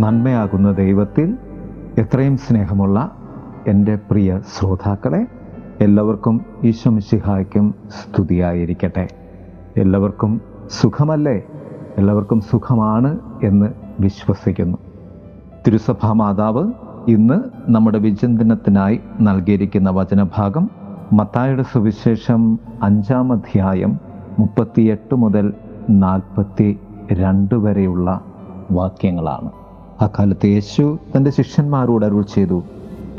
നന്മയാകുന്ന ദൈവത്തിൽ എത്രയും സ്നേഹമുള്ള എന്റെ പ്രിയ ശ്രോതാക്കളെ എല്ലാവർക്കും ഈശ്വമിശിഹായ്ക്കും സ്തുതിയായിരിക്കട്ടെ. എല്ലാവർക്കും സുഖമല്ലേ? എല്ലാവർക്കും സുഖമാണ് എന്ന് വിശ്വസിക്കുന്നു. തിരുസഭാ മാതാവ് ഇന്ന് നമ്മുടെ വിചിന്തനത്തിനായി നൽകിയിരിക്കുന്ന വചനഭാഗം മത്തായുടെ സുവിശേഷം അഞ്ചാം അധ്യായം മുപ്പത്തിയെട്ട് മുതൽ നാൽപ്പത്തി രണ്ട് വരെയുള്ള വാക്യങ്ങളാണ്. അക്കാലത്ത് യേശു തന്റെ ശിഷ്യന്മാരോട് അരുൾ ചെയ്തു.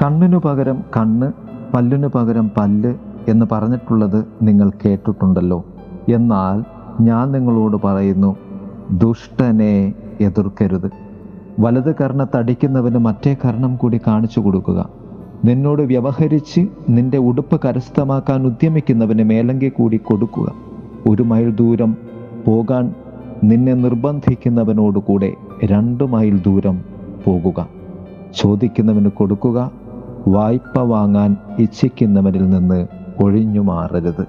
കണ്ണിനു പകരം കണ്ണ് പല്ലിനു പകരം പല്ല് എന്ന് പറഞ്ഞിട്ടുള്ളത് നിങ്ങൾ കേട്ടിട്ടുണ്ടല്ലോ. എന്നാൽ ഞാൻ നിങ്ങളോട് പറയുന്നു ദുഷ്ടനെ എതിർക്കരുത്. വലത് കർണത്തടിക്കുന്നവന് മറ്റേ കർണം കൂടി കാണിച്ചു കൊടുക്കുക. നിന്നോട് വ്യവഹരിച്ച് നിന്റെ ഉടുപ്പ് കരസ്ഥമാക്കാൻ ഉദ്യമിക്കുന്നവന് മേലങ്കി കൂടി കൊടുക്കുക. ഒരു മൈൽ ദൂരം പോകാൻ നിന്നെ നിർബന്ധിക്കുന്നവനോട് കൂടെ രണ്ട് മൈൽ ദൂരം പോകുക. ചോദിക്കുന്നവന് കൊടുക്കുക വായ്പ വാങ്ങാൻ ഇച്ഛിക്കുന്നവനിൽ നിന്ന് ഒഴിഞ്ഞു മാറരുത്.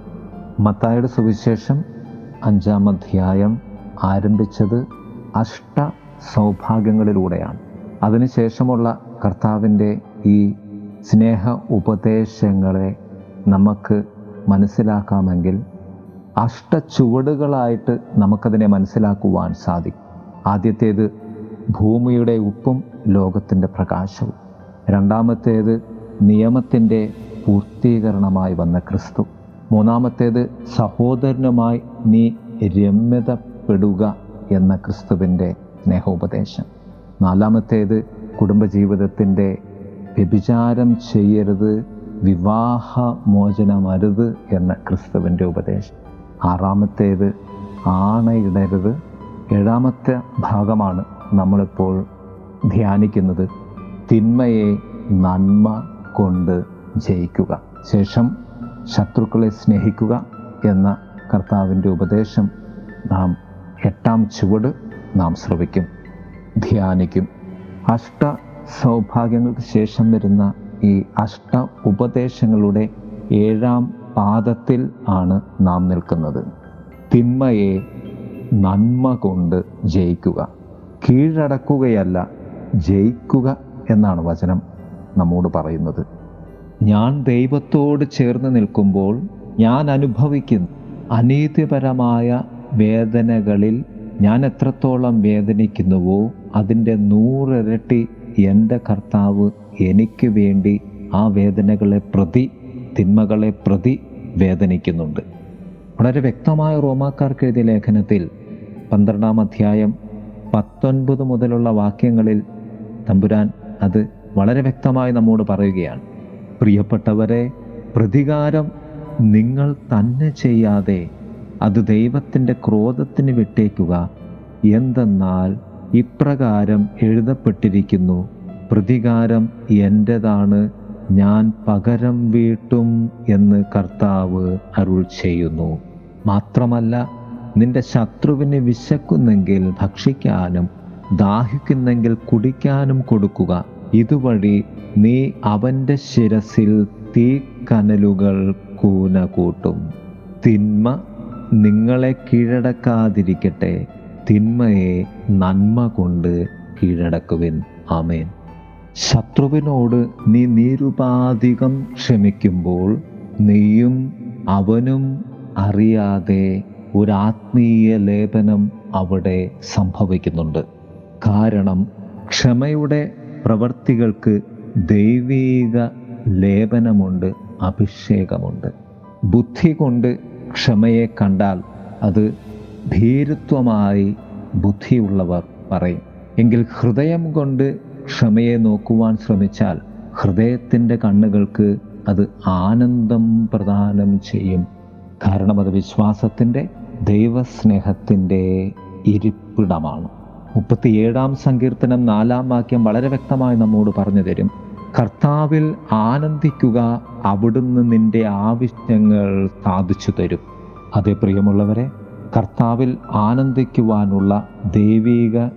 മത്തായുടെ സുവിശേഷം അഞ്ചാം അധ്യായം ആരംഭിച്ചത് അഷ്ട സൗഭാഗ്യങ്ങളിലൂടെയാണ് അതിനുശേഷമുള്ള കർത്താവിന്റെ ഈ സ്നേഹ ഉപദേശങ്ങളെ നമുക്ക് മനസ്സിലാക്കാമെങ്കിൽ അഷ്ട ചുവടുകളായിട്ട് നമുക്കതിനെ മനസ്സിലാക്കുവാൻ സാധിക്കും. ആദ്യത്തേത് ഭൂമിയുടെ ഉപ്പും ലോകത്തിന്റെ പ്രകാശവും. രണ്ടാമത്തേത് നിയമത്തിന്റെ പൂർത്തീകരണമായി വന്ന ക്രിസ്തു. മൂന്നാമത്തേത് സഹോദരനുമായി നീ രമ്യതപ്പെടുക എന്ന ക്രിസ്തുവിന്റെ സ്നേഹോപദേശം. നാലാമത്തേത് കുടുംബജീവിതത്തിന്റെ വ്യഭിചാരം ചെയ്യരുത് വിവാഹ മോചനമരുത് എന്ന ക്രിസ്തുവിന്റെ ഉപദേശം. ആറാമത്തേത് ആണയിടരുത്. ഏഴാമത്തെ ഭാഗമാണ് നമ്മളിപ്പോൾ ധ്യാനിക്കുന്നത് തിന്മയെ നന്മ കൊണ്ട് ജയിക്കുക ശേഷം ശത്രുക്കളെ സ്നേഹിക്കുക എന്ന കർത്താവിന്റെ ഉപദേശം നാം എട്ടാം ചുവട് നാം ശ്രവിക്കും ധ്യാനിക്കും. അഷ്ട സൗഭാഗ്യങ്ങൾക്ക് ശേഷം വരുന്ന ഈ അഷ്ട ഉപദേശങ്ങളുടെ ഏഴാം പാദത്തിൽ ആണ് നാം നിൽക്കുന്നത്. തിന്മയെ നന്മ കൊണ്ട് ജയിക്കുക. കീഴടക്കുകയല്ല ജയിക്കുക എന്നാണ് വചനം നമ്മോട് പറയുന്നത്. ഞാൻ ദൈവത്തോട് ചേർന്ന് നിൽക്കുമ്പോൾ ഞാൻ അനുഭവിക്കുന്ന അനീതിപരമായ വേദനകളിൽ ഞാൻ എത്രത്തോളം വേദനിക്കുന്നുവോ അതിന്റെ നൂറിരട്ടി എന്റെ കർത്താവ് എനിക്ക് വേണ്ടി ആ വേദനകളെ പ്രതി തിന്മകളെ പ്രതി വേദനിക്കുന്നുണ്ട്. വളരെ വ്യക്തമായ റോമാക്കാർക്ക് എഴുതിയ ലേഖനത്തിൽ പന്ത്രണ്ടാം അധ്യായം പത്തൊൻപത് മുതലുള്ള വാക്യങ്ങളിൽ തമ്പുരാൻ അത് വളരെ വ്യക്തമായി നമ്മോട് പറയുകയാണ്. പ്രിയപ്പെട്ടവരെ പ്രതികാരം നിങ്ങൾ തന്നെ ചെയ്യാതെ അത് ദൈവത്തിന്റെ ക്രോധത്തിന് വിട്ടേക്കുക. എന്തെന്നാൽ ഇപ്രകാരം എഴുതപ്പെട്ടിരിക്കുന്നു പ്രതികാരം എന്റെതാണ് ഞാൻ പകരം വീട്ടും എന്ന് കർത്താവ് അരുൾ ചെയ്യുന്നു. മാത്രമല്ല നിന്റെ ശത്രുവിനെ വിശക്കുന്നെങ്കിൽ ഭക്ഷിക്കാനും ദാഹിക്കുന്നെങ്കിൽ കുടിക്കാനും കൊടുക്കുക. ഇതുവഴി നീ അവന്റെ ശിരസിൽ തീക്കനലുകൾ കൂന കൂട്ടും തിന്മ നിങ്ങളെ കീഴടക്കാതിരിക്കട്ടെ. തിന്മയെ നന്മ കൊണ്ട് കീഴടക്കുവിൻ. ആമേൻ. ശത്രുവിനോട് നീ നീരുപാധികം ക്ഷമിക്കുമ്പോൾ നീയും അവനും അറിയാതെ ഒരു ആത്മീയ ലേപനം അവിടെ സംഭവിക്കുന്നുണ്ട്. കാരണം ക്ഷമയുടെ പ്രവർത്തികൾക്ക് ദൈവീക ലേപനമുണ്ട് അഭിഷേകമുണ്ട്. ബുദ്ധി കൊണ്ട് ക്ഷമയെ കണ്ടാൽ അത് ഭീരുത്വമായി ബുദ്ധിയുള്ളവർ പറയും. എങ്കിൽ ഹൃദയം കൊണ്ട് ക്ഷമയെ നോക്കുവാൻ ശ്രമിച്ചാൽ ഹൃദയത്തിന്റെ കണ്ണുകൾക്ക് അത് ആനന്ദം പ്രദാനം ചെയ്യും. കാരണം അത് വിശ്വാസത്തിന്റെ ദൈവസ്നേഹത്തിന്റെ ഇരിപ്പിടമാണ്. മുപ്പത്തിയേഴാം സങ്കീർത്തനം നാലാം വാക്യം വളരെ വ്യക്തമായി നമ്മോട് പറഞ്ഞു തരും. കർത്താവിൽ ആനന്ദിക്കുക അവിടുന്ന് നിന്റെ ആവശ്യങ്ങൾ സാധിച്ചു തരും. അതേ പ്രിയമുള്ളവരെ കർത്താവിൽ ആനന്ദിക്കുവാനുള്ള ദൈവീക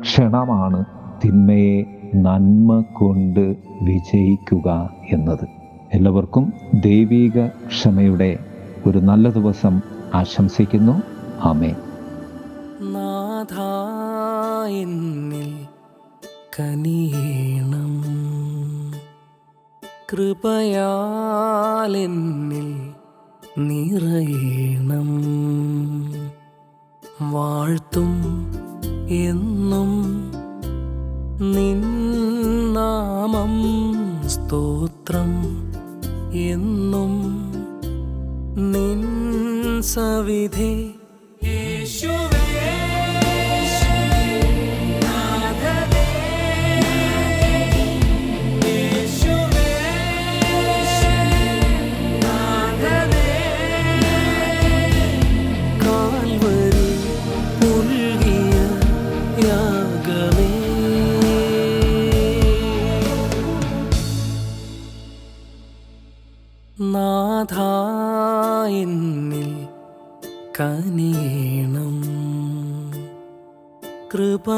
ക്ഷണമാണ് തിന്മയെ നന്മ കൊണ്ട് വിജയിക്കുക എന്നത്. എല്ലാവർക്കും ദൈവീക ക്ഷമയുടെ ഒരു നല്ല ദിവസം ആശംസിക്കുന്നു. ആമേ നാഥാ എന്നിൽ കനിയേണം. കൃപയാലെന്നിൽ നിറയണം. വാഴ്ത്തും എന്നും നിന്നാമം സ്തോത്രം എന്നും സവിധേ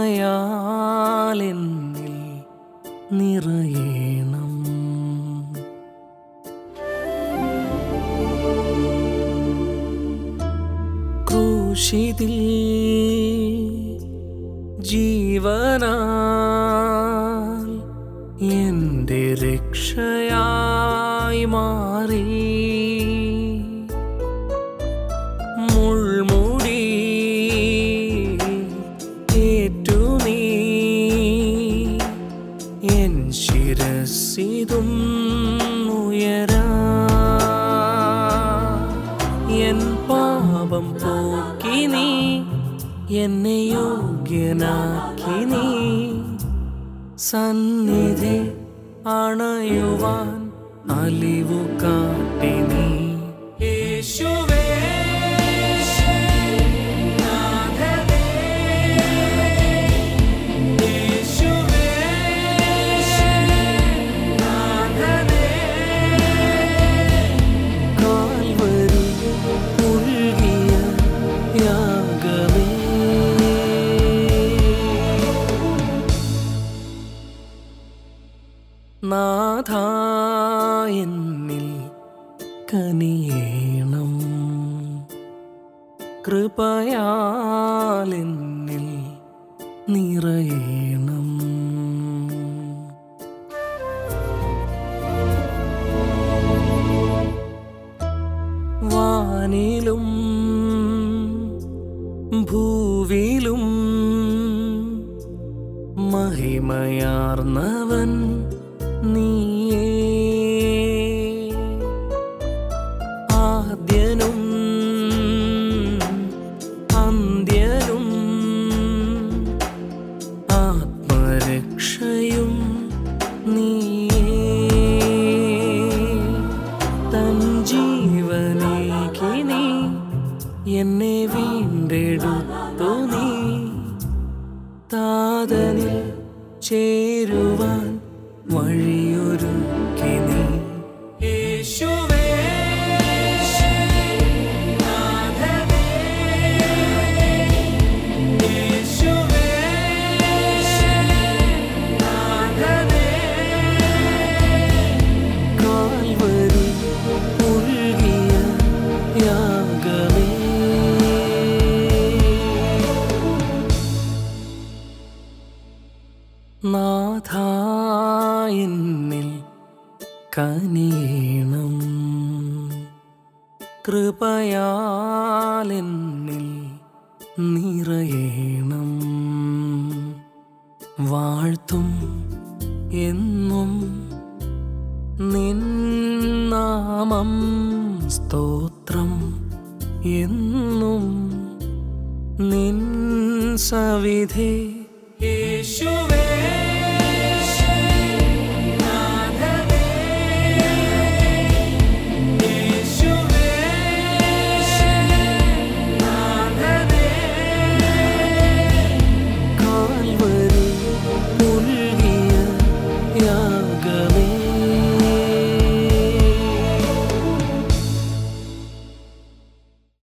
കൃപയാലെന്നിൽ നിറയണം. ക്രൂശിതിൽ ജീവനാൽ എന്റെ രക്ഷയായി മാറി. പോക്കി നീ എന്നെ യോഗ്യനാക്കി നീ. സന്നിധി അണയുവാൻ അലിവു കാട്ടി നീ. നാഥായെന്നിൽ കനിയേണം. കൃപയാലെന്നിൽ നിറയേണം. വാനിലും ഭൂവിലും മഹിമയാർന്നവൻ എന്നെ വീണ്ടെടുത്തു നീ. താതനിൽ ചേരുവാൻ വഴിയൊരുക്കി നാഥായെന്നിൽ കനിയണം. കൃപയാലെന്നിൽ നിറയണം. വാഴ്ത്തും എന്നും നിന്നാമം സ്തോത്രം എന്നും നിൻ സവിധേ. യേശു